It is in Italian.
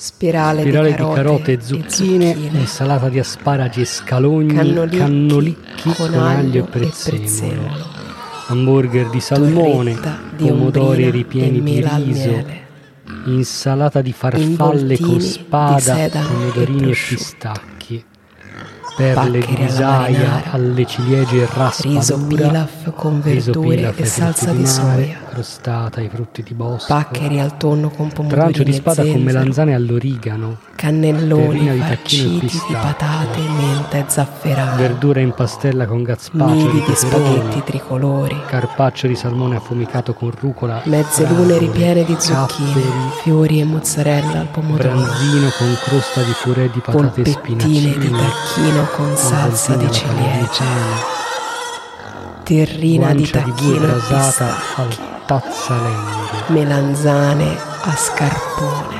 spirale, spirale di, di carote carote e zucchine, zucchine, insalata di asparagi e scalogni, cannolicchi, cannolicchi con, aglio e prezzemolo, hamburger di salmone, di pomodori ripieni e di riso, insalata di farfalle con di spada, e pomodorini e, pistacchi, perle di risaia alle ciliegie raspadura, riso pilaf con verdure e salsa di soia, crostata ai frutti di bosco, paccheri al tonno con trancio pomodorini di spada con melanzane all'origano, cannelloni di farciti di patate, menta e zafferano, verdura in pastella con gazpacho nidi di di spaghetti tricolori, carpaccio di salmone affumicato con rucola, mezze lune ripiene di zucchine, capperi, fiori e mozzarella al pomodoro, branzino con crosta di purè di patate e polpettine di spinacine, tacchino con salsa di parmigiana, terrina di di tacchino pistacchi, al tazzalenghe, melanzane a scarpone,